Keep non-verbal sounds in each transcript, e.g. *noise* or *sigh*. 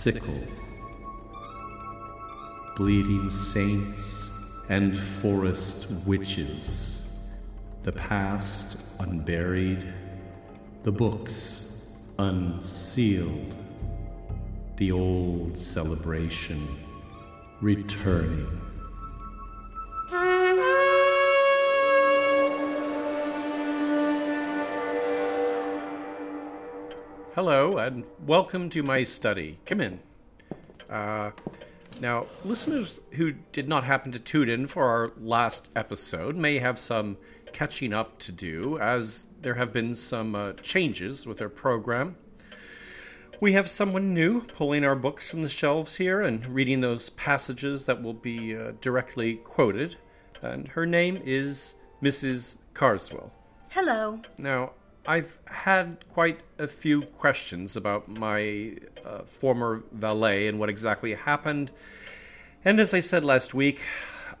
sickle. Bleeding saints and forest witches, the past unburied, the books unsealed, the old celebration returning. And welcome to my study. Come in. Uh, now, listeners who did not happen to tune in for our last episode may have some catching up to do, as there have been some uh, changes with our program. We have someone new pulling our books from the shelves here and reading those passages that will be uh, directly quoted, and her name is Mrs. Carswell. Hello. Now, I've had quite a few questions about my uh, former valet and what exactly happened. And as I said last week,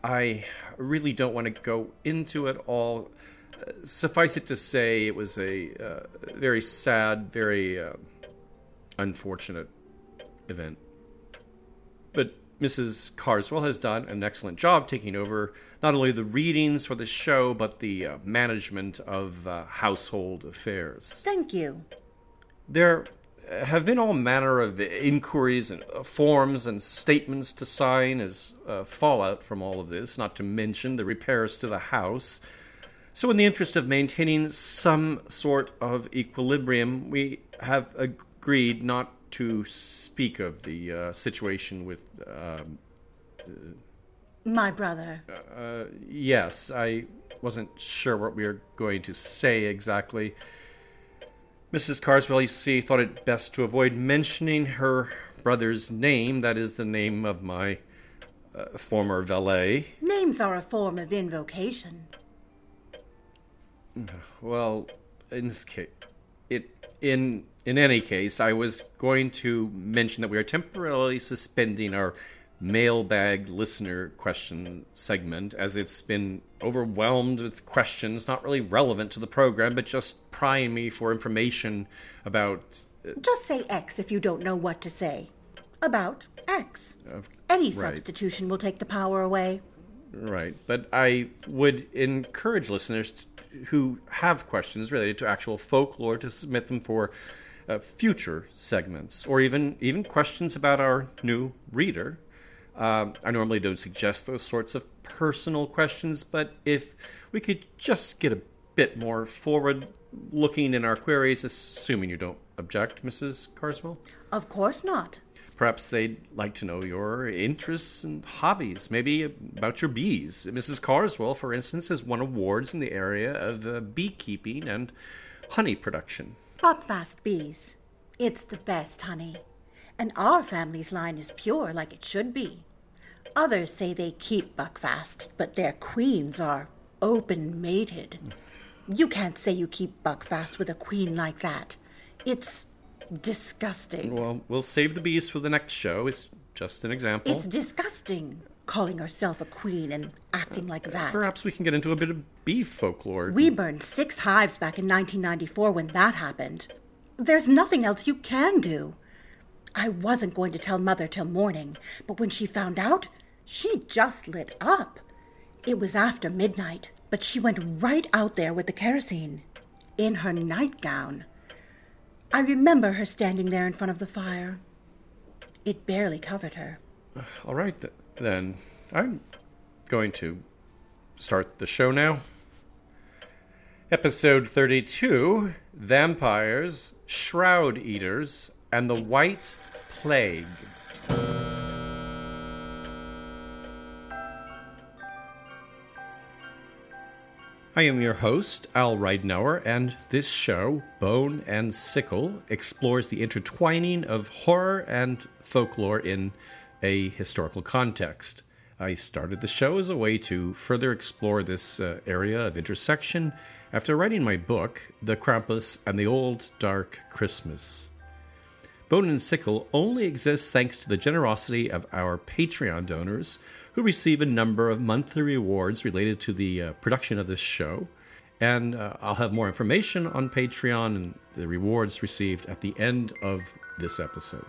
I really don't want to go into it all. Suffice it to say, it was a uh, very sad, very uh, unfortunate event. But Mrs. Carswell has done an excellent job taking over not only the readings for the show, but the uh, management of uh, household affairs. Thank you. There have been all manner of inquiries and uh, forms and statements to sign as uh, fallout from all of this, not to mention the repairs to the house. So, in the interest of maintaining some sort of equilibrium, we have agreed not to speak of the uh, situation with. Um, My brother. uh, yes, I wasn't sure what we were going to say exactly. Mrs. Carswell, you see, thought it best to avoid mentioning her brother's name. That is the name of my uh, former valet. Names are a form of invocation. Well, in this case, it in in any case, I was going to mention that we are temporarily suspending our mailbag listener question segment as it's been overwhelmed with questions not really relevant to the program but just prying me for information about Just say X if you don't know what to say. About X. Any right. substitution will take the power away. right but i would encourage listeners t- who have questions related to actual folklore to submit them for uh, future segments or even even questions about our new reader um, I normally don't suggest those sorts of personal questions, but if we could just get a bit more forward looking in our queries, assuming you don't object, Mrs. Carswell, Of course not. perhaps they'd like to know your interests and hobbies, maybe about your bees. Mrs. Carswell, for instance, has won awards in the area of uh, beekeeping and honey production. Buckfast bees. It's the best honey. And our family's line is pure like it should be. Others say they keep buckfast, but their queens are open mated. You can't say you keep buckfast with a queen like that. It's disgusting. Well, we'll save the bees for the next show. It's just an example. It's disgusting calling herself a queen and acting like that. Perhaps we can get into a bit of bee folklore. We burned six hives back in 1994 when that happened. There's nothing else you can do. I wasn't going to tell Mother till morning, but when she found out, she just lit up. It was after midnight, but she went right out there with the kerosene, in her nightgown. I remember her standing there in front of the fire. It barely covered her. *sighs* All right, th- then. I'm going to start the show now. Episode 32 Vampires, Shroud Eaters, and the White Plague. I am your host, Al Ridenour, and this show, Bone and Sickle, explores the intertwining of horror and folklore in a historical context. I started the show as a way to further explore this uh, area of intersection after writing my book, The Krampus and the Old Dark Christmas. Bone and Sickle only exists thanks to the generosity of our Patreon donors, who receive a number of monthly rewards related to the uh, production of this show. And uh, I'll have more information on Patreon and the rewards received at the end of this episode.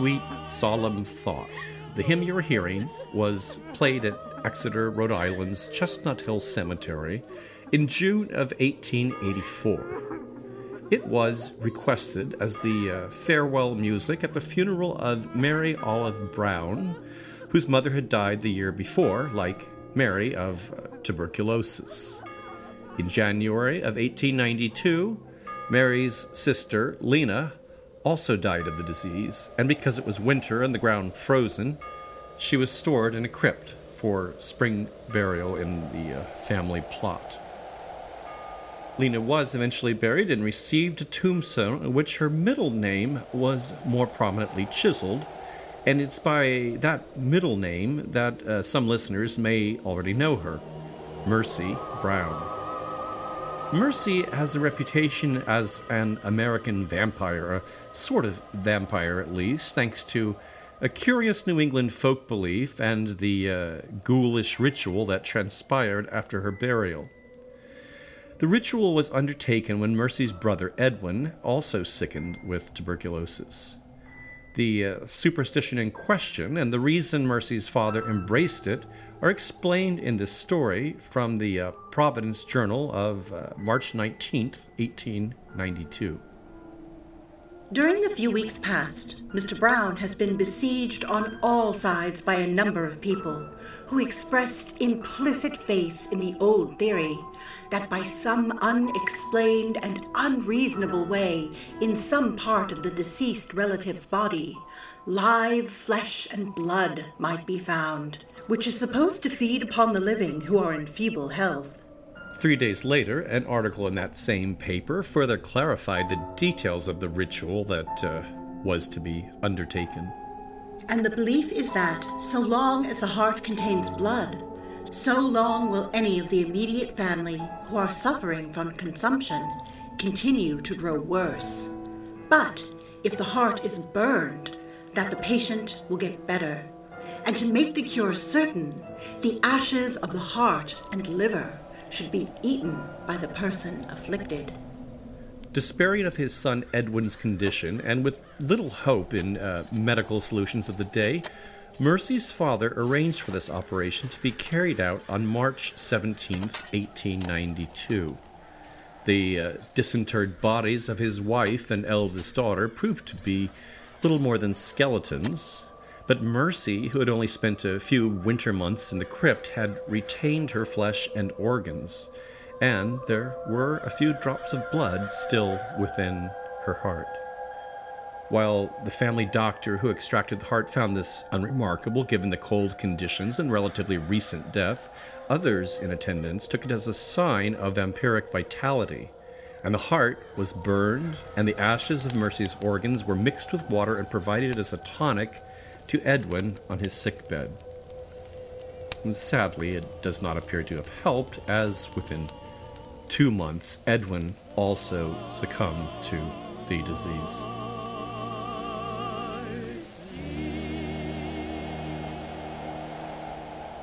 Sweet, solemn thought. The hymn you were hearing was played at Exeter, Rhode Island's Chestnut Hill Cemetery in June of 1884. It was requested as the uh, farewell music at the funeral of Mary Olive Brown, whose mother had died the year before, like Mary, of uh, tuberculosis. In January of 1892, Mary's sister, Lena, also died of the disease, and because it was winter and the ground frozen, she was stored in a crypt for spring burial in the uh, family plot. Lena was eventually buried and received a tombstone in which her middle name was more prominently chiseled, and it's by that middle name that uh, some listeners may already know her Mercy Brown. Mercy has a reputation as an American vampire, a sort of vampire at least, thanks to a curious New England folk belief and the uh, ghoulish ritual that transpired after her burial. The ritual was undertaken when Mercy's brother Edwin also sickened with tuberculosis. The uh, superstition in question and the reason Mercy's father embraced it are explained in this story from the uh, Providence Journal of uh, March 19th, 1892. During the few weeks past, Mr. Brown has been besieged on all sides by a number of people who expressed implicit faith in the old theory that by some unexplained and unreasonable way, in some part of the deceased relative's body, live flesh and blood might be found, which is supposed to feed upon the living who are in feeble health. Three days later, an article in that same paper further clarified the details of the ritual that uh, was to be undertaken. And the belief is that, so long as the heart contains blood, so long will any of the immediate family who are suffering from consumption continue to grow worse. But if the heart is burned, that the patient will get better. And to make the cure certain, the ashes of the heart and liver should be eaten by the person afflicted. Despairing of his son Edwin's condition, and with little hope in uh, medical solutions of the day, Mercy's father arranged for this operation to be carried out on March 17, 1892. The uh, disinterred bodies of his wife and eldest daughter proved to be little more than skeletons, but Mercy, who had only spent a few winter months in the crypt, had retained her flesh and organs, and there were a few drops of blood still within her heart. While the family doctor who extracted the heart found this unremarkable given the cold conditions and relatively recent death, others in attendance took it as a sign of vampiric vitality. And the heart was burned, and the ashes of Mercy's organs were mixed with water and provided as a tonic to Edwin on his sickbed. Sadly, it does not appear to have helped, as within two months, Edwin also succumbed to the disease.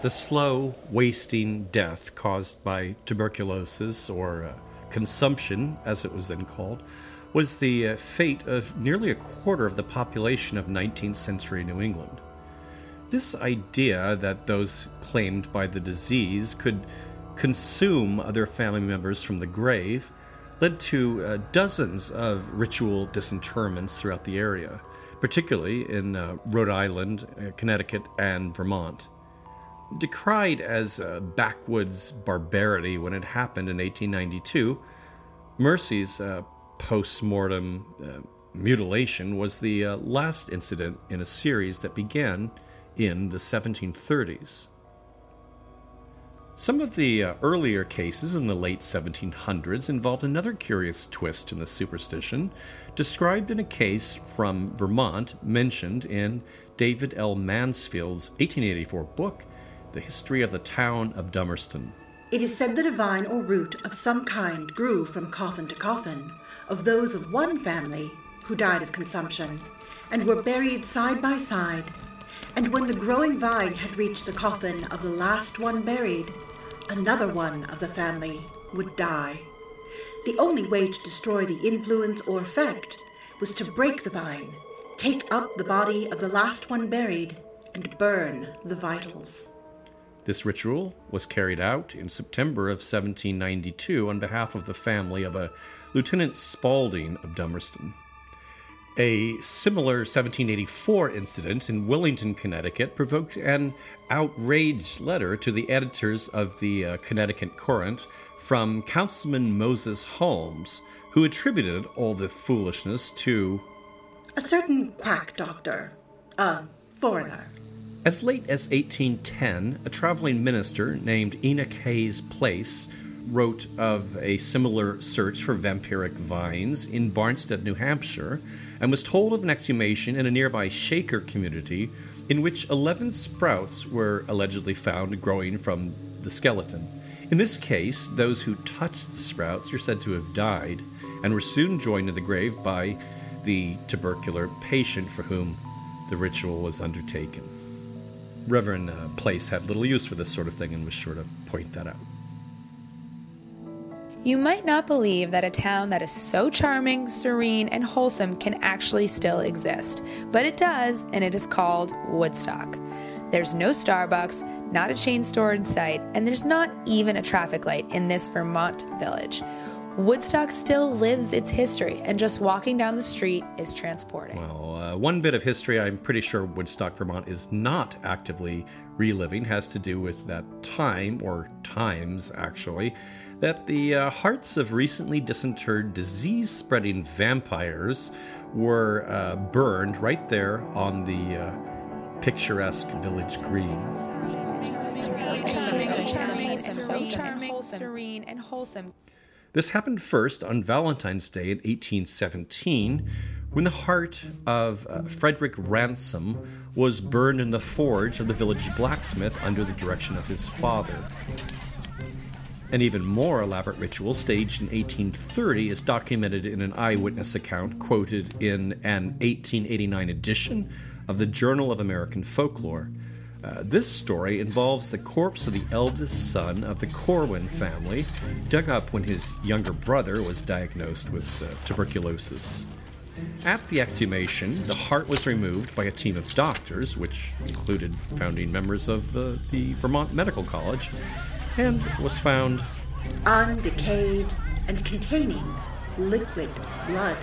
The slow, wasting death caused by tuberculosis, or uh, consumption, as it was then called, was the uh, fate of nearly a quarter of the population of 19th century New England. This idea that those claimed by the disease could consume other family members from the grave led to uh, dozens of ritual disinterments throughout the area, particularly in uh, Rhode Island, uh, Connecticut, and Vermont. Decried as backwoods barbarity when it happened in 1892, Mercy's uh, post mortem uh, mutilation was the uh, last incident in a series that began in the 1730s. Some of the uh, earlier cases in the late 1700s involved another curious twist in the superstition, described in a case from Vermont mentioned in David L. Mansfield's 1884 book, The History of the Town of Dummerston. It is said that a vine or root of some kind grew from coffin to coffin, of those of one family who died of consumption, and were buried side by side. And when the growing vine had reached the coffin of the last one buried, another one of the family would die. The only way to destroy the influence or effect was to break the vine take up the body of the last one buried and burn the vitals. This ritual was carried out in September of 1792 on behalf of the family of a Lieutenant Spalding of Dummerston. A similar 1784 incident in Willington, Connecticut, provoked an outraged letter to the editors of the uh, Connecticut Courant from Councilman Moses Holmes, who attributed all the foolishness to a certain quack doctor, a foreigner. As late as 1810, a traveling minister named Enoch Hayes Place wrote of a similar search for vampiric vines in Barnstead, New Hampshire, and was told of an exhumation in a nearby Shaker community in which 11 sprouts were allegedly found growing from the skeleton. In this case, those who touched the sprouts are said to have died and were soon joined in the grave by the tubercular patient for whom the ritual was undertaken. Reverend uh, Place had little use for this sort of thing and was sure to point that out. You might not believe that a town that is so charming, serene, and wholesome can actually still exist, but it does, and it is called Woodstock. There's no Starbucks, not a chain store in sight, and there's not even a traffic light in this Vermont village. Woodstock still lives its history, and just walking down the street is transporting. Well, uh, one bit of history I'm pretty sure Woodstock, Vermont is not actively reliving has to do with that time, or times actually, that the uh, hearts of recently disinterred disease spreading vampires were uh, burned right there on the uh, picturesque village green. This happened first on Valentine's Day in 1817 when the heart of uh, Frederick Ransom was burned in the forge of the village blacksmith under the direction of his father. An even more elaborate ritual, staged in 1830, is documented in an eyewitness account quoted in an 1889 edition of the Journal of American Folklore. Uh, this story involves the corpse of the eldest son of the Corwin family, dug up when his younger brother was diagnosed with uh, tuberculosis. At the exhumation, the heart was removed by a team of doctors, which included founding members of uh, the Vermont Medical College, and was found undecayed and containing liquid blood,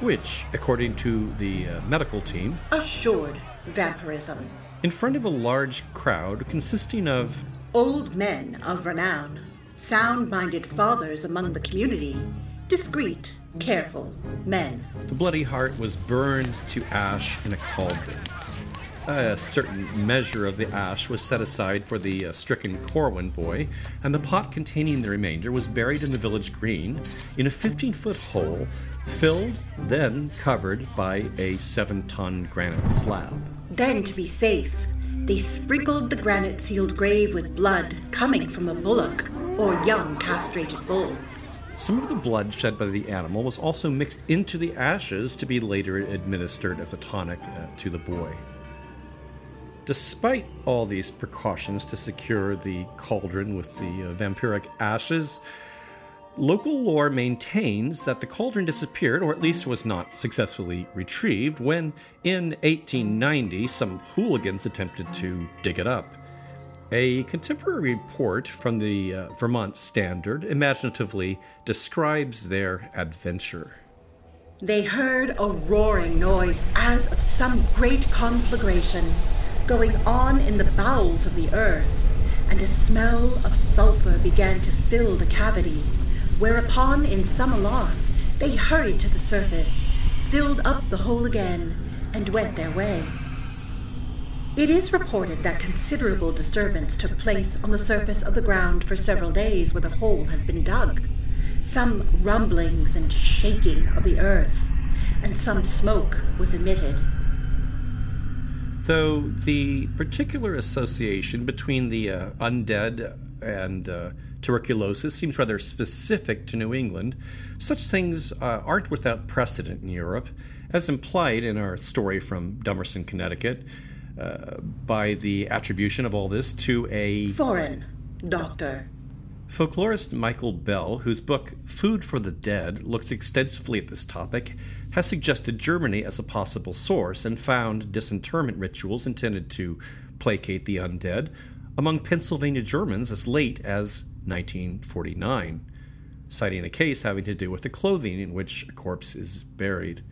which, according to the uh, medical team, assured vampirism in front of a large crowd consisting of old men of renown, sound minded fathers among the community, discreet, careful men. The bloody heart was burned to ash in a cauldron. A certain measure of the ash was set aside for the uh, stricken Corwin boy, and the pot containing the remainder was buried in the village green in a 15 foot hole, filled, then covered by a 7 ton granite slab. Then, to be safe, they sprinkled the granite sealed grave with blood coming from a bullock or young castrated bull. Some of the blood shed by the animal was also mixed into the ashes to be later administered as a tonic uh, to the boy. Despite all these precautions to secure the cauldron with the uh, vampiric ashes, Local lore maintains that the cauldron disappeared, or at least was not successfully retrieved, when in 1890 some hooligans attempted to dig it up. A contemporary report from the uh, Vermont Standard imaginatively describes their adventure. They heard a roaring noise as of some great conflagration going on in the bowels of the earth, and a smell of sulfur began to fill the cavity whereupon, in some alarm, they hurried to the surface, filled up the hole again, and went their way. It is reported that considerable disturbance took place on the surface of the ground for several days where the hole had been dug. Some rumblings and shaking of the earth, and some smoke was emitted. Though the particular association between the uh, undead and uh, tuberculosis seems rather specific to New England, such things uh, aren't without precedent in Europe, as implied in our story from Dummerston, Connecticut, uh, by the attribution of all this to a foreign doctor. Folklorist Michael Bell, whose book Food for the Dead looks extensively at this topic, has suggested Germany as a possible source and found disinterment rituals intended to placate the undead among Pennsylvania Germans as late as 1949, citing a case having to do with the clothing in which a corpse is buried.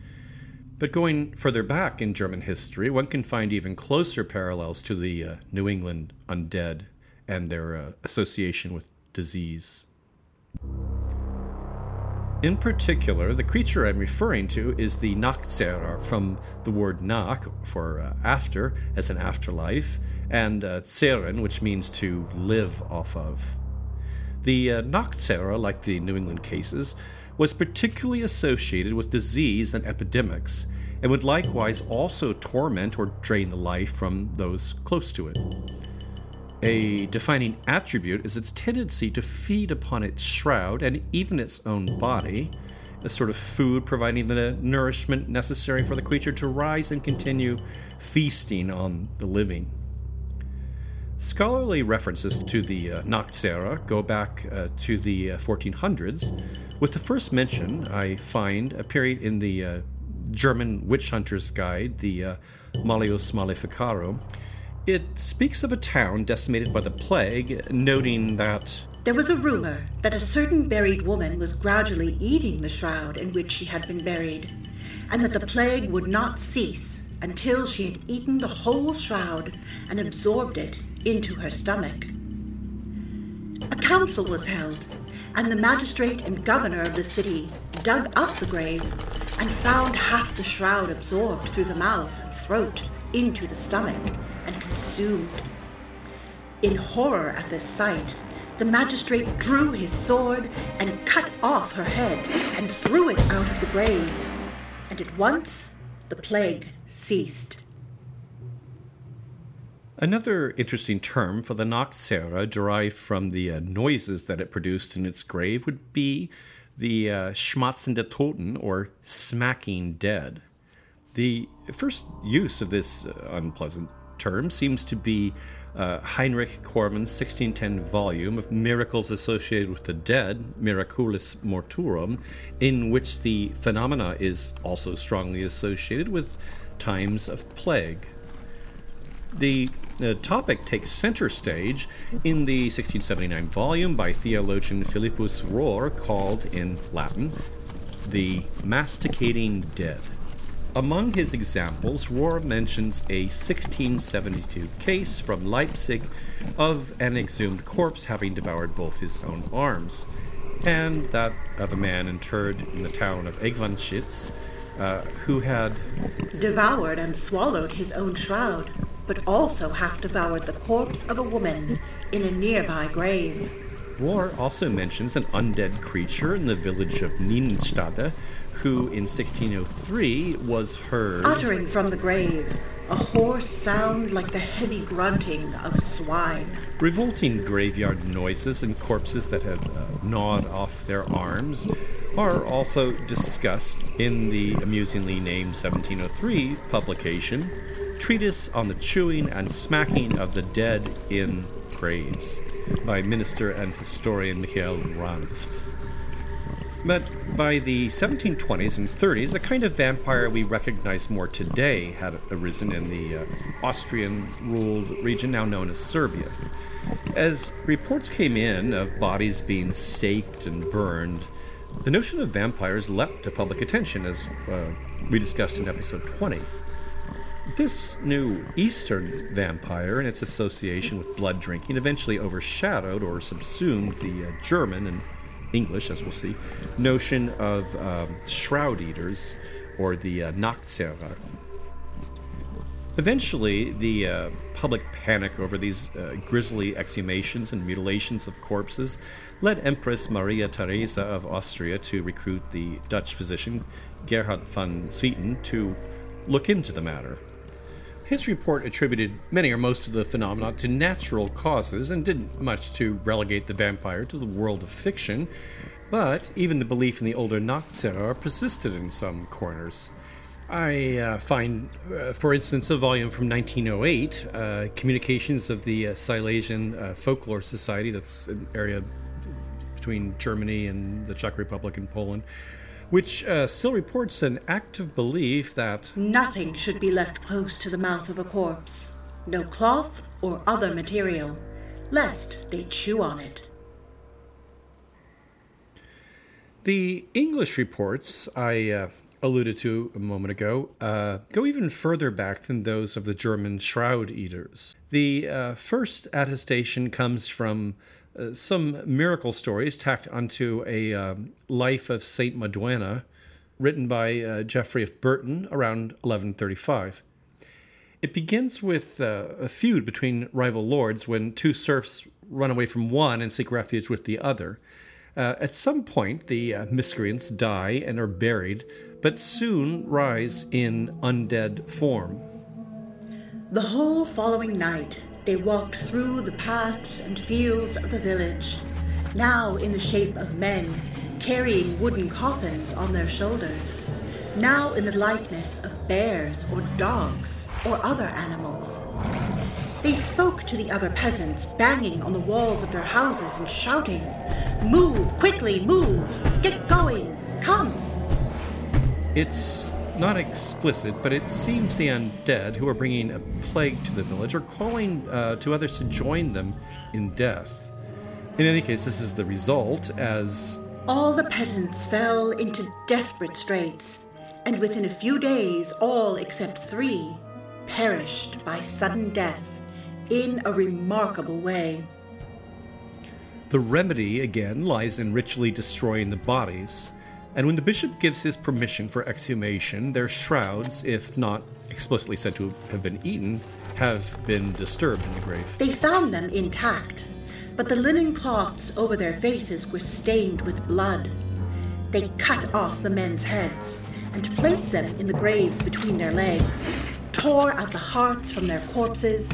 But going further back in German history, one can find even closer parallels to the uh, New England undead and their uh, association with disease. In particular, the creature I'm referring to is the Nachtzehrer, from the word Nach, for uh, after, as an afterlife, and uh, Zehren, which means to live off of. The uh, Nachtzehrer, like the New England cases, was particularly associated with disease and epidemics, and would likewise also torment or drain the life from those close to it. A defining attribute is its tendency to feed upon its shroud and even its own body, a sort of food providing the nourishment necessary for the creature to rise and continue feasting on the living. Scholarly references to the uh, go back uh, to the uh, 1400s, with the first mention I find appearing in the uh, German witch hunter's guide, the uh, Malleus Maleficarum, it speaks of a town decimated by the plague, noting that there was a rumor that a certain buried woman was gradually eating the shroud in which she had been buried, and that the plague would not cease until she had eaten the whole shroud and absorbed it into her stomach. A council was held, and the magistrate and governor of the city dug up the grave and found half the shroud absorbed through the mouth and throat into the stomach consumed. In horror at this sight, the magistrate drew his sword and cut off her head and threw it out of the grave, and at once the plague ceased. Another interesting term for the Nachtzehrer, derived from the uh, noises that it produced in its grave, would be the uh, Schmatzende Toten, or smacking dead. The first use of this uh, unpleasant term seems to be uh, Heinrich Kornmann's 1610 volume of Miracles Associated with the Dead, Miraculis Mortuorum, in which the phenomena is also strongly associated with times of plague. The uh, topic takes center stage in the 1679 volume by theologian Philippus Rohr called, in Latin, The Masticating Dead. Among his examples, Rohr mentions a 1672 case from Leipzig of an exhumed corpse having devoured both his own arms, and that of a man interred in the town of Egwanschitz uh, who had devoured and swallowed his own shroud, but also half devoured the corpse of a woman in a nearby grave. Rohr also mentions an undead creature in the village of Nienstade who in 1603 was heard uttering from the grave a hoarse sound like the heavy grunting of swine. Revolting graveyard noises and corpses that have uh, gnawed off their arms are also discussed in the amusingly named 1703 publication, Treatise on the Chewing and Smacking of the Dead in Graves, by minister and historian Michael Ranft. But by the 1720s and 30s, a kind of vampire we recognize more today had arisen in the uh, Austrian ruled region now known as Serbia. As reports came in of bodies being staked and burned, the notion of vampires leapt to public attention, as uh, we discussed in episode 20. This new Eastern vampire and its association with blood drinking eventually overshadowed or subsumed the uh, German and English, as we'll see, notion of um, shroud eaters or the uh, Nachtzehrer. Eventually, the uh, public panic over these uh, grisly exhumations and mutilations of corpses led Empress Maria Theresa of Austria to recruit the Dutch physician Gerhard van Swieten to look into the matter. His report attributed many or most of the phenomena to natural causes and didn't much to relegate the vampire to the world of fiction, but even the belief in the older Nachtzehrer persisted in some corners. I uh, find, uh, for instance, a volume from 1908, uh, Communications of the uh, Silesian uh, Folklore Society, that's an area between Germany and the Czech Republic and Poland, which uh, still reports an active belief that Nothing should be left close to the mouth of a corpse. No cloth or other material, lest they chew on it. The English reports I uh, alluded to a moment ago uh, go even further back than those of the German shroud eaters. The uh, first attestation comes from uh, some miracle stories tacked onto a um, life of Saint Modwenna, written by uh, Geoffrey of Burton around 1135. It begins with uh, a feud between rival lords when two serfs run away from one and seek refuge with the other. Uh, at some point, the uh, miscreants die and are buried, but soon rise in undead form. The whole following night, they walked through the paths and fields of the village, now in the shape of men carrying wooden coffins on their shoulders, now in the likeness of bears or dogs or other animals. They spoke to the other peasants, banging on the walls of their houses and shouting, Move, quickly, move! Get going! Come! It's not explicit, but it seems the undead who are bringing a plague to the village are calling uh, to others to join them in death. In any case, this is the result as All the peasants fell into desperate straits, and within a few days, all except three perished by sudden death in a remarkable way. the remedy again lies in ritually destroying the bodies. And when the bishop gives his permission for exhumation, their shrouds, if not explicitly said to have been eaten, have been disturbed in the grave. They found them intact, but the linen cloths over their faces were stained with blood. They cut off the men's heads and placed them in the graves between their legs, tore out the hearts from their corpses,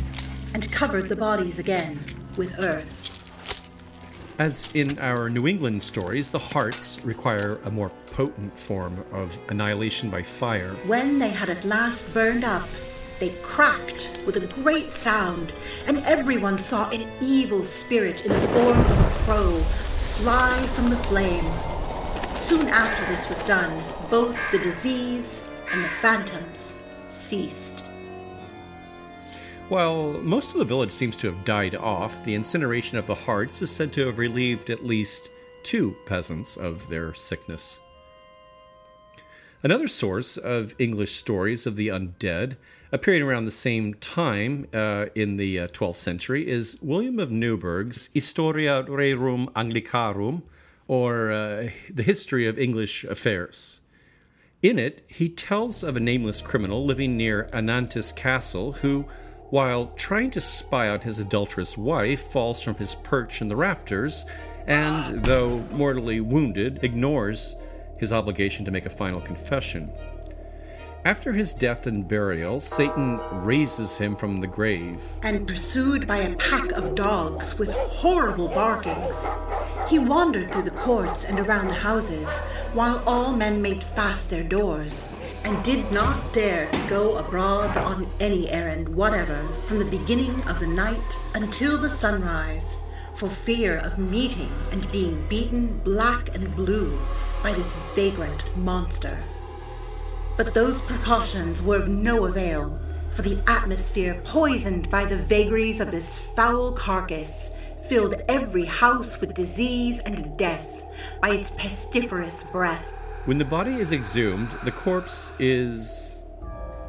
and covered the bodies again with earth. As in our New England stories, the hearts require a more potent form of annihilation by fire. When they had at last burned up, they cracked with a great sound, and everyone saw an evil spirit in the form of a crow fly from the flame. Soon after this was done, both the disease and the phantoms ceased. While most of the village seems to have died off, the incineration of the hearts is said to have relieved at least two peasants of their sickness. Another source of English stories of the undead, appearing around the same time uh, in the uh, 12th century, is William of Newburgh's Historia Rerum Anglicarum, or uh, The History of English Affairs. In it, he tells of a nameless criminal living near Anantis Castle who, while trying to spy on his adulterous wife, falls from his perch in the rafters and, though mortally wounded, ignores his obligation to make a final confession. After his death and burial, Satan raises him from the grave. And pursued by a pack of dogs with horrible barkings, he wandered through the courts and around the houses, while all men made fast their doors, and did not dare to go abroad on any errand whatever from the beginning of the night until the sunrise, for fear of meeting and being beaten black and blue by this vagrant monster. But those precautions were of no avail, for the atmosphere, poisoned by the vagaries of this foul carcass, filled every house with disease and death by its pestiferous breath. When the body is exhumed, the corpse is.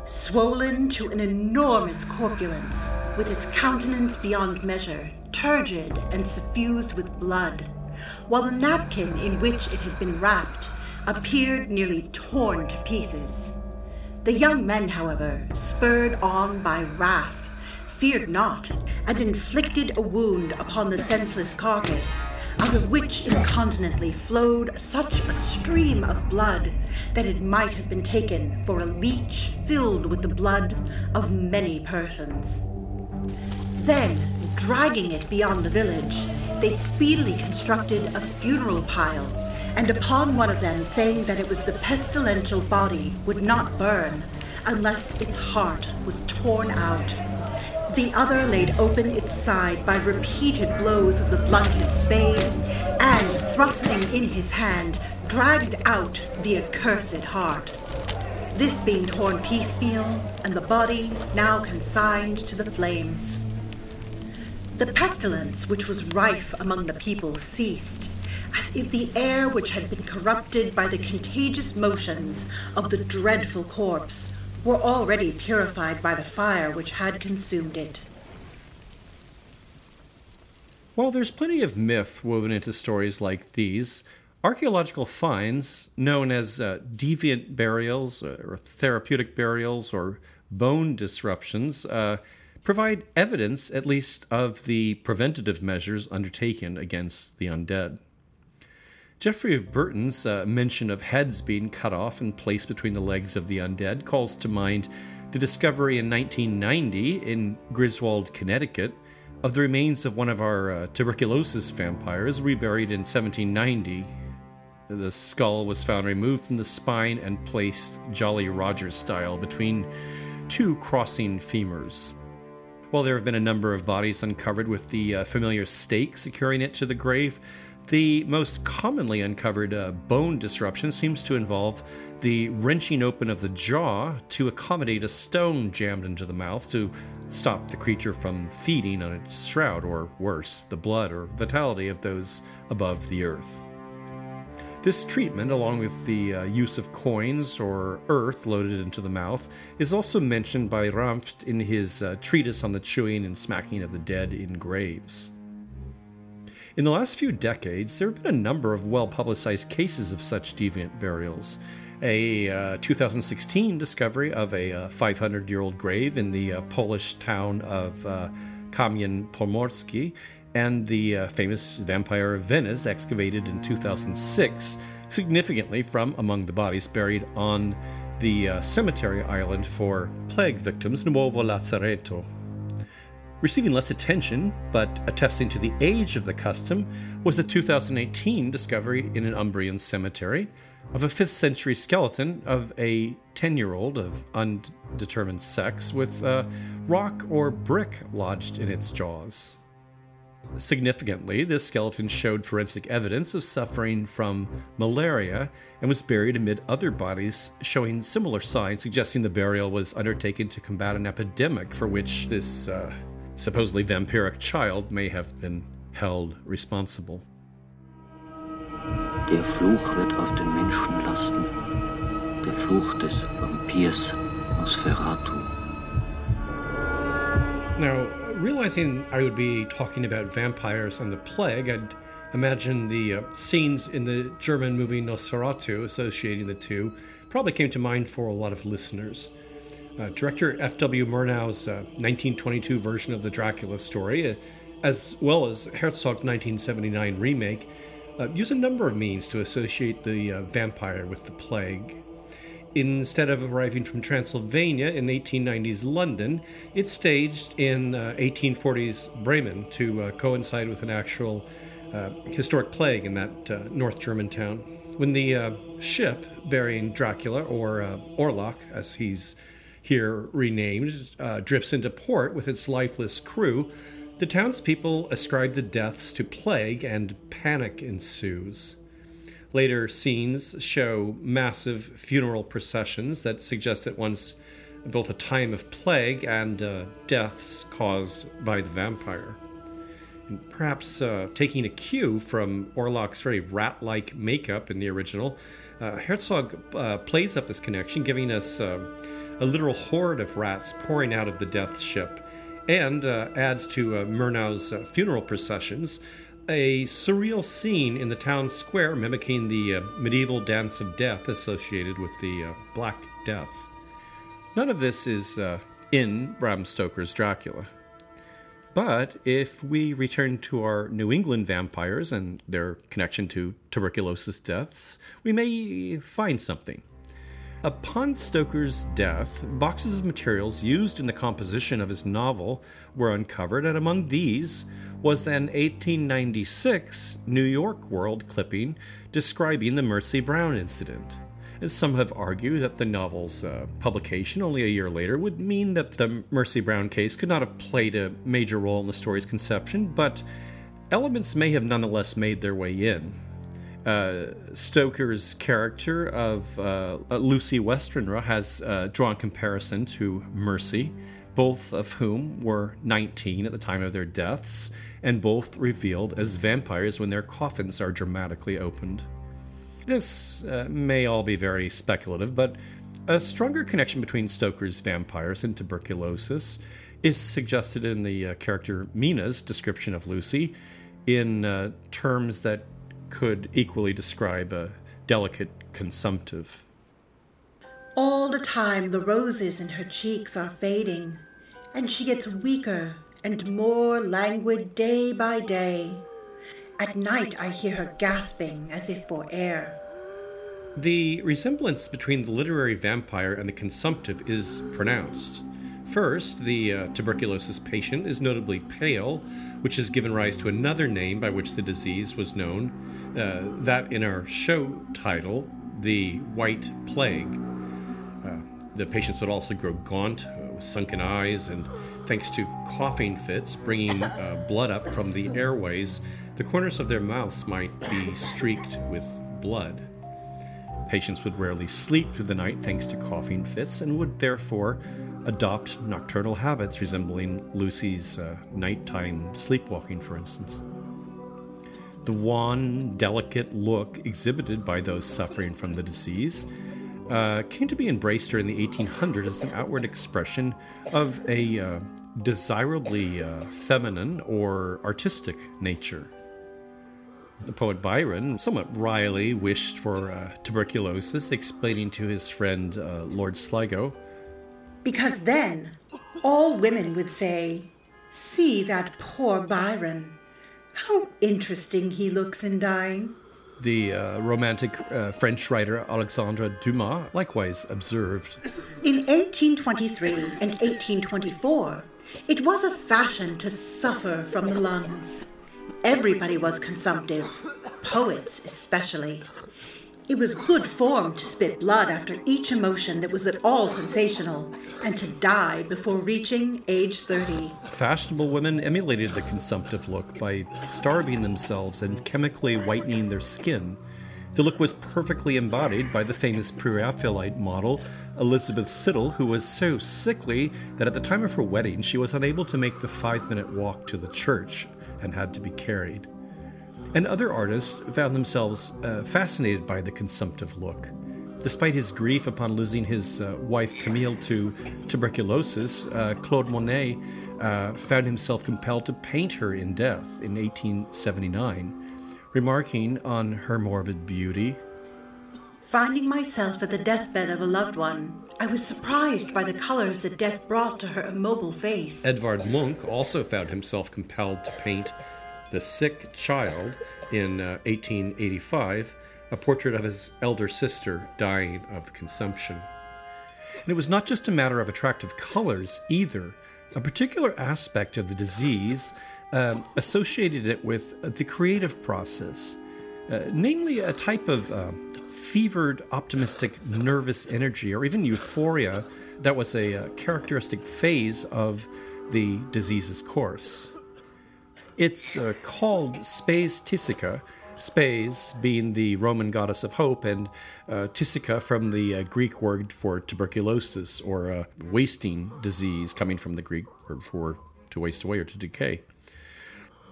Swollen to an enormous corpulence, with its countenance beyond measure, turgid and suffused with blood, while the napkin in which it had been wrapped appeared nearly torn to pieces. The young men, however, spurred on by wrath, feared not, and inflicted a wound upon the senseless carcass, out of which incontinently flowed such a stream of blood that it might have been taken for a leech filled with the blood of many persons. Then, dragging it beyond the village, they speedily constructed a funeral pile, and upon one of them saying that it was the pestilential body would not burn unless its heart was torn out. The other laid open its side by repeated blows of the blunted spade, and, thrusting in his hand, dragged out the accursed heart. This being torn piecemeal, and the body now consigned to the flames. The pestilence which was rife among the people ceased, as if the air which had been corrupted by the contagious motions of the dreadful corpse were already purified by the fire which had consumed it. While there's plenty of myth woven into stories like these, archaeological finds known as uh, deviant burials uh, or therapeutic burials or bone disruptions uh, provide evidence, at least, of the preventative measures undertaken against the undead. Geoffrey of Burton's uh, mention of heads being cut off and placed between the legs of the undead calls to mind the discovery in 1990 in Griswold, Connecticut, of the remains of one of our uh, tuberculosis vampires reburied in 1790. The skull was found removed from the spine and placed Jolly Roger style between two crossing femurs. While there have been a number of bodies uncovered with the uh, familiar stake securing it to the grave, the most commonly uncovered uh, bone disruption seems to involve the wrenching open of the jaw to accommodate a stone jammed into the mouth to stop the creature from feeding on its shroud, or worse, the blood or vitality of those above the earth. This treatment, along with the uh, use of coins or earth loaded into the mouth, is also mentioned by Ranft in his uh, treatise on the chewing and smacking of the dead in graves. In the last few decades, there have been a number of well publicized cases of such deviant burials. A uh, 2016 discovery of a 500 uh, year old grave in the uh, Polish town of uh, Kamień Pomorski, and the uh, famous Vampire of Venice, excavated in 2006, significantly from among the bodies buried on the uh, cemetery island for plague victims, Nuovo Lazzaretto. Receiving less attention, but attesting to the age of the custom, was a 2018 discovery in an Umbrian cemetery of a 5th century skeleton of a 10 year old of undetermined sex with a rock or brick lodged in its jaws. Significantly, this skeleton showed forensic evidence of suffering from malaria and was buried amid other bodies showing similar signs, suggesting the burial was undertaken to combat an epidemic for which this uh, supposedly vampiric child may have been held responsible. Der Fluch wird auf den Menschen lasten. Der Fluch des Vampirs Nosferatu. Now, realizing I would be talking about vampires and the plague, I'd imagine the uh, scenes in the German movie Nosferatu associating the two probably came to mind for a lot of listeners. Uh, director F.W. Murnau's uh, 1922 version of the Dracula story, uh, as well as Herzog's 1979 remake, uh, use a number of means to associate the uh, vampire with the plague. Instead of arriving from Transylvania in 1890s London, it's staged in 1840s Bremen to coincide with an actual historic plague in that North German town. When the ship bearing Dracula, or Orlok as he's here renamed, uh, drifts into port with its lifeless crew, the townspeople ascribe the deaths to plague and panic ensues. Later scenes show massive funeral processions that suggest at once both a time of plague and uh, deaths caused by the vampire. And perhaps uh, taking a cue from Orlok's very rat like makeup in the original, uh, Herzog uh, plays up this connection, giving us uh, a literal horde of rats pouring out of the death ship, and uh, adds to uh, Murnau's uh, funeral processions a surreal scene in the town square mimicking the uh, medieval dance of death associated with the uh, Black Death. None of this is uh, in Bram Stoker's Dracula. But if we return to our New England vampires and their connection to tuberculosis deaths, we may find something. Upon Stoker's death, boxes of materials used in the composition of his novel were uncovered, and among these was an 1896 New York World clipping describing the Mercy Brown incident. As some have argued that the novel's uh, publication only a year later would mean that the Mercy Brown case could not have played a major role in the story's conception, but elements may have nonetheless made their way in. Uh, Stoker's character of uh, Lucy Westenra has uh, drawn comparison to Mercy, both of whom were 19 at the time of their deaths, and both revealed as vampires when their coffins are dramatically opened. This uh, may all be very speculative, but a stronger connection between Stoker's vampires and tuberculosis is suggested in the uh, character Mina's description of Lucy in uh, terms that could equally describe a delicate consumptive. All the time, the roses in her cheeks are fading, and she gets weaker and more languid day by day. At night, I hear her gasping as if for air. The resemblance between the literary vampire and the consumptive is pronounced. First, the uh, tuberculosis patient is notably pale, which has given rise to another name by which the disease was known, uh, that in our show title, the White Plague. Uh, the patients would also grow gaunt, uh, with sunken eyes, and thanks to coughing fits, bringing uh, blood up from the airways, the corners of their mouths might be streaked with blood. Patients would rarely sleep through the night thanks to coughing fits and would therefore adopt nocturnal habits resembling Lucy's uh, nighttime sleepwalking, for instance. The wan, delicate look exhibited by those suffering from the disease uh, came to be embraced during the 1800s as an outward expression of a uh, desirably uh, feminine or artistic nature. The poet Byron, somewhat wryly, wished for uh, tuberculosis, explaining to his friend uh, Lord Sligo Because then all women would say, See that poor Byron. How interesting he looks in dying. The uh, romantic uh, French writer Alexandre Dumas likewise observed. In 1823 and 1824, it was a fashion to suffer from the lungs. Everybody was consumptive, poets especially. It was good form to spit blood after each emotion that was at all sensational, and to die before reaching age 30. Fashionable women emulated the consumptive look by starving themselves and chemically whitening their skin. The look was perfectly embodied by the famous Pre-Raphaelite model, Elizabeth Siddal, who was so sickly that at the time of her wedding she was unable to make the five minute walk to the church and had to be carried. And other artists found themselves uh, fascinated by the consumptive look. Despite his grief upon losing his uh, wife Camille to tuberculosis, uh, Claude Monet uh, found himself compelled to paint her in death in 1879, remarking on her morbid beauty. Finding myself at the deathbed of a loved one, I was surprised by the colors that death brought to her immobile face. Edvard Munch also found himself compelled to paint The Sick Child in uh, 1885, a portrait of his elder sister dying of consumption. And it was not just a matter of attractive colors either. A particular aspect of the disease um, associated it with the creative process, uh, namely a type of uh, fevered, optimistic, nervous energy, or even euphoria that was a, a characteristic phase of the disease's course. It's uh, called spes phthisica, spes being the Roman goddess of hope, and uh, phthisica from the uh, Greek word for tuberculosis or uh, wasting disease, coming from the Greek word for to waste away or to decay.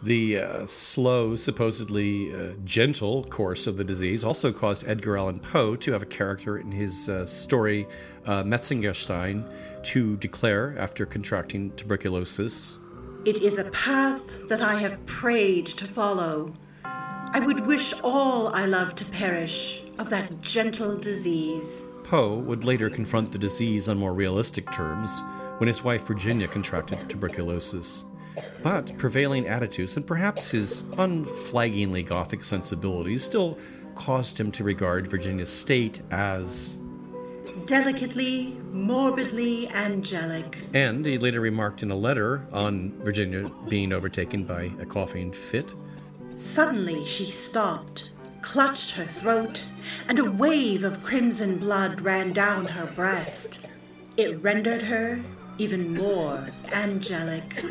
The uh, slow, supposedly uh, gentle course of the disease also caused Edgar Allan Poe to have a character in his uh, story uh, Metzengerstein to declare, after contracting tuberculosis, It is a path that I have prayed to follow. I would wish all I love to perish of that gentle disease. Poe would later confront the disease on more realistic terms when his wife Virginia contracted tuberculosis. But prevailing attitudes and perhaps his unflaggingly Gothic sensibilities still caused him to regard Virginia's state as. Delicately, morbidly angelic. And he later remarked in a letter on Virginia being overtaken by a coughing fit Suddenly she stopped. clutched her throat, and a wave of crimson blood ran down her breast. It rendered her even more angelic.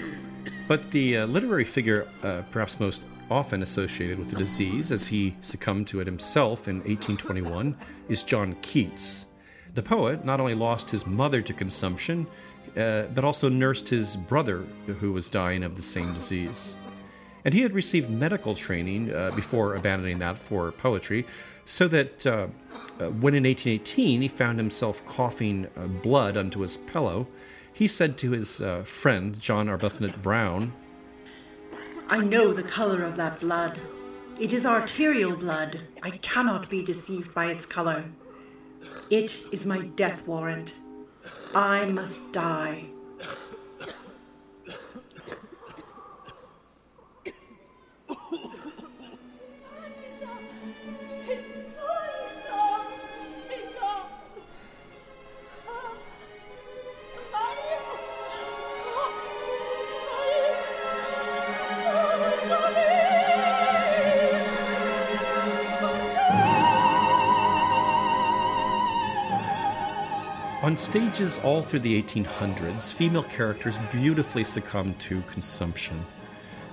But the uh, literary figure, uh, perhaps most often associated with the disease, as he succumbed to it himself in 1821, is John Keats. The poet not only lost his mother to consumption, uh, but also nursed his brother who was dying of the same disease. And he had received medical training uh, before abandoning that for poetry, so that uh, uh when in 1818 he found himself coughing blood onto his pillow, he said to his uh, friend, John Arbuthnot Brown, I know the color of that blood. It is arterial blood. I cannot be deceived by its color. It is my death warrant. I must die. On stages all through the 1800s, female characters beautifully succumbed to consumption.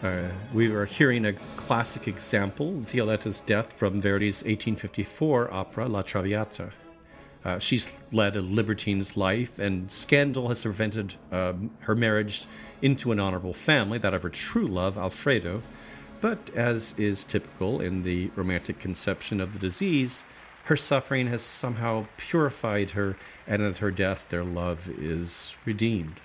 Uh, we are hearing a classic example, Violetta's death from Verdi's 1854 opera La Traviata. Uh, she's led a libertine's life, and scandal has prevented um, her marriage into an honorable family, that of her true love, Alfredo. But as is typical in the romantic conception of the disease, her suffering has somehow purified her, and at her death, their love is redeemed.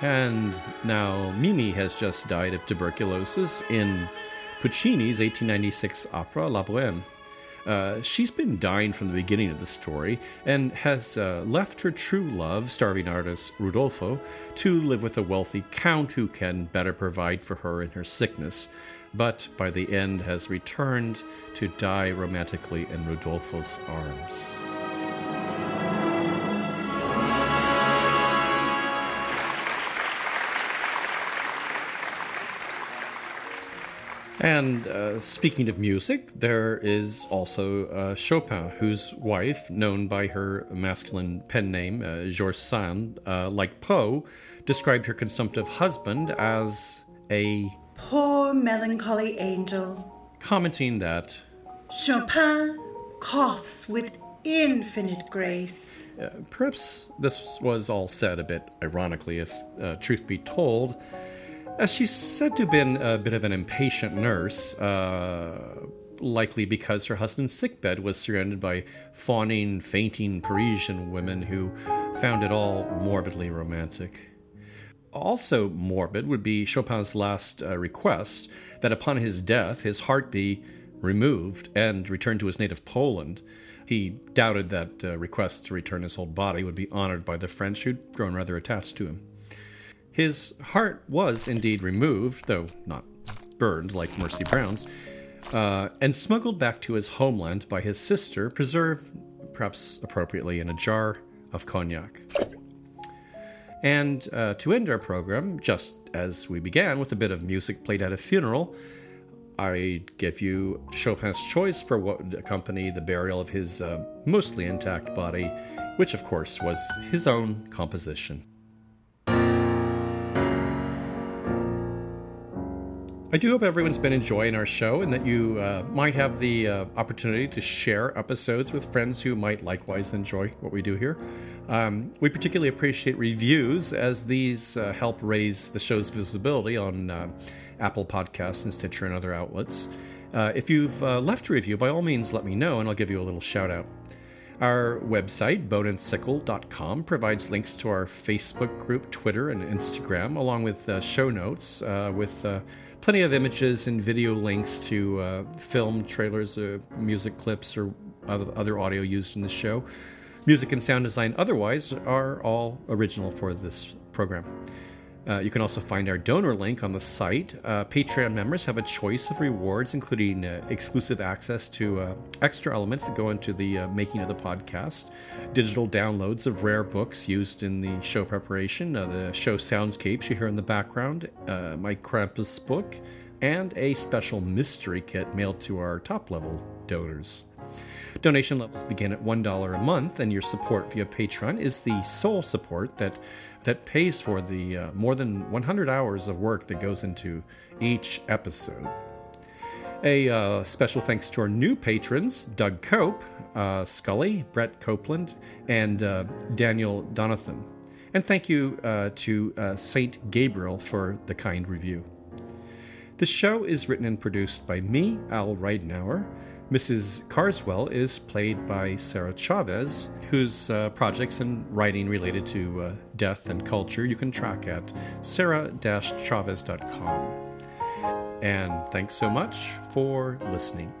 And now Mimi has just died of tuberculosis in Puccini's 1896 opera La Boheme. Uh, she's been dying from the beginning of the story and has uh, left her true love, starving artist Rudolfo, to live with a wealthy count who can better provide for her in her sickness, but by the end has returned to die romantically in Rudolfo's arms. And uh, speaking of music, there is also uh, Chopin, whose wife, known by her masculine pen name, uh, Georges Sand, uh, like Poe, described her consumptive husband as a poor melancholy angel, commenting that Chopin coughs with infinite grace. Uh, perhaps this was all said a bit ironically, if uh, truth be told. As she's said to have been a bit of an impatient nurse, uh, likely because her husband's sickbed was surrounded by fawning, fainting Parisian women who found it all morbidly romantic. Also morbid would be Chopin's last uh, request that upon his death his heart be removed and returned to his native Poland. He doubted that uh, request to return his whole body would be honored by the French, who'd grown rather attached to him. His heart was indeed removed, though not burned like Mercy Brown's, uh, and smuggled back to his homeland by his sister, preserved, perhaps appropriately, in a jar of cognac. And uh, to end our program, just as we began with a bit of music played at a funeral, I give you Chopin's choice for what would accompany the burial of his uh, mostly intact body, which of course was his own composition. I do hope everyone's been enjoying our show and that you uh, might have the uh, opportunity to share episodes with friends who might likewise enjoy what we do here. Um, we particularly appreciate reviews as these uh, help raise the show's visibility on uh, Apple Podcasts and Stitcher and other outlets. Uh, if you've uh, left a review, by all means, let me know and I'll give you a little shout out. Our website, boneandsickle.com, provides links to our Facebook group, Twitter, and Instagram, along with show notes with plenty of images and video links to uh, film trailers, uh, music clips, or other audio used in the show. Music and sound design otherwise are all original for this program. Uh, you can also find our donor link on the site. Uh, Patreon members have a choice of rewards, including uh, exclusive access to uh, extra elements that go into the uh, making of the podcast, digital downloads of rare books used in the show preparation, uh, the show soundscapes you hear in the background, my Krampus book, and a special mystery kit mailed to our top level donors. Donation levels begin at $1 a month, and your support via Patreon is the sole support that that pays for the uh, more than 100 hours of work that goes into each episode. A uh, special thanks to our new patrons Doug Cope, uh, Scully, Brett Copeland, and uh, Daniel Donathan. And thank you uh, to uh, Saint Gabriel for the kind review. The show is written and produced by me, Al Ridenour. Mrs. Carswell is played by Sarah Chavez, whose uh, projects and writing related to uh, death and culture you can track at sarah-chavez.com. And thanks so much for listening.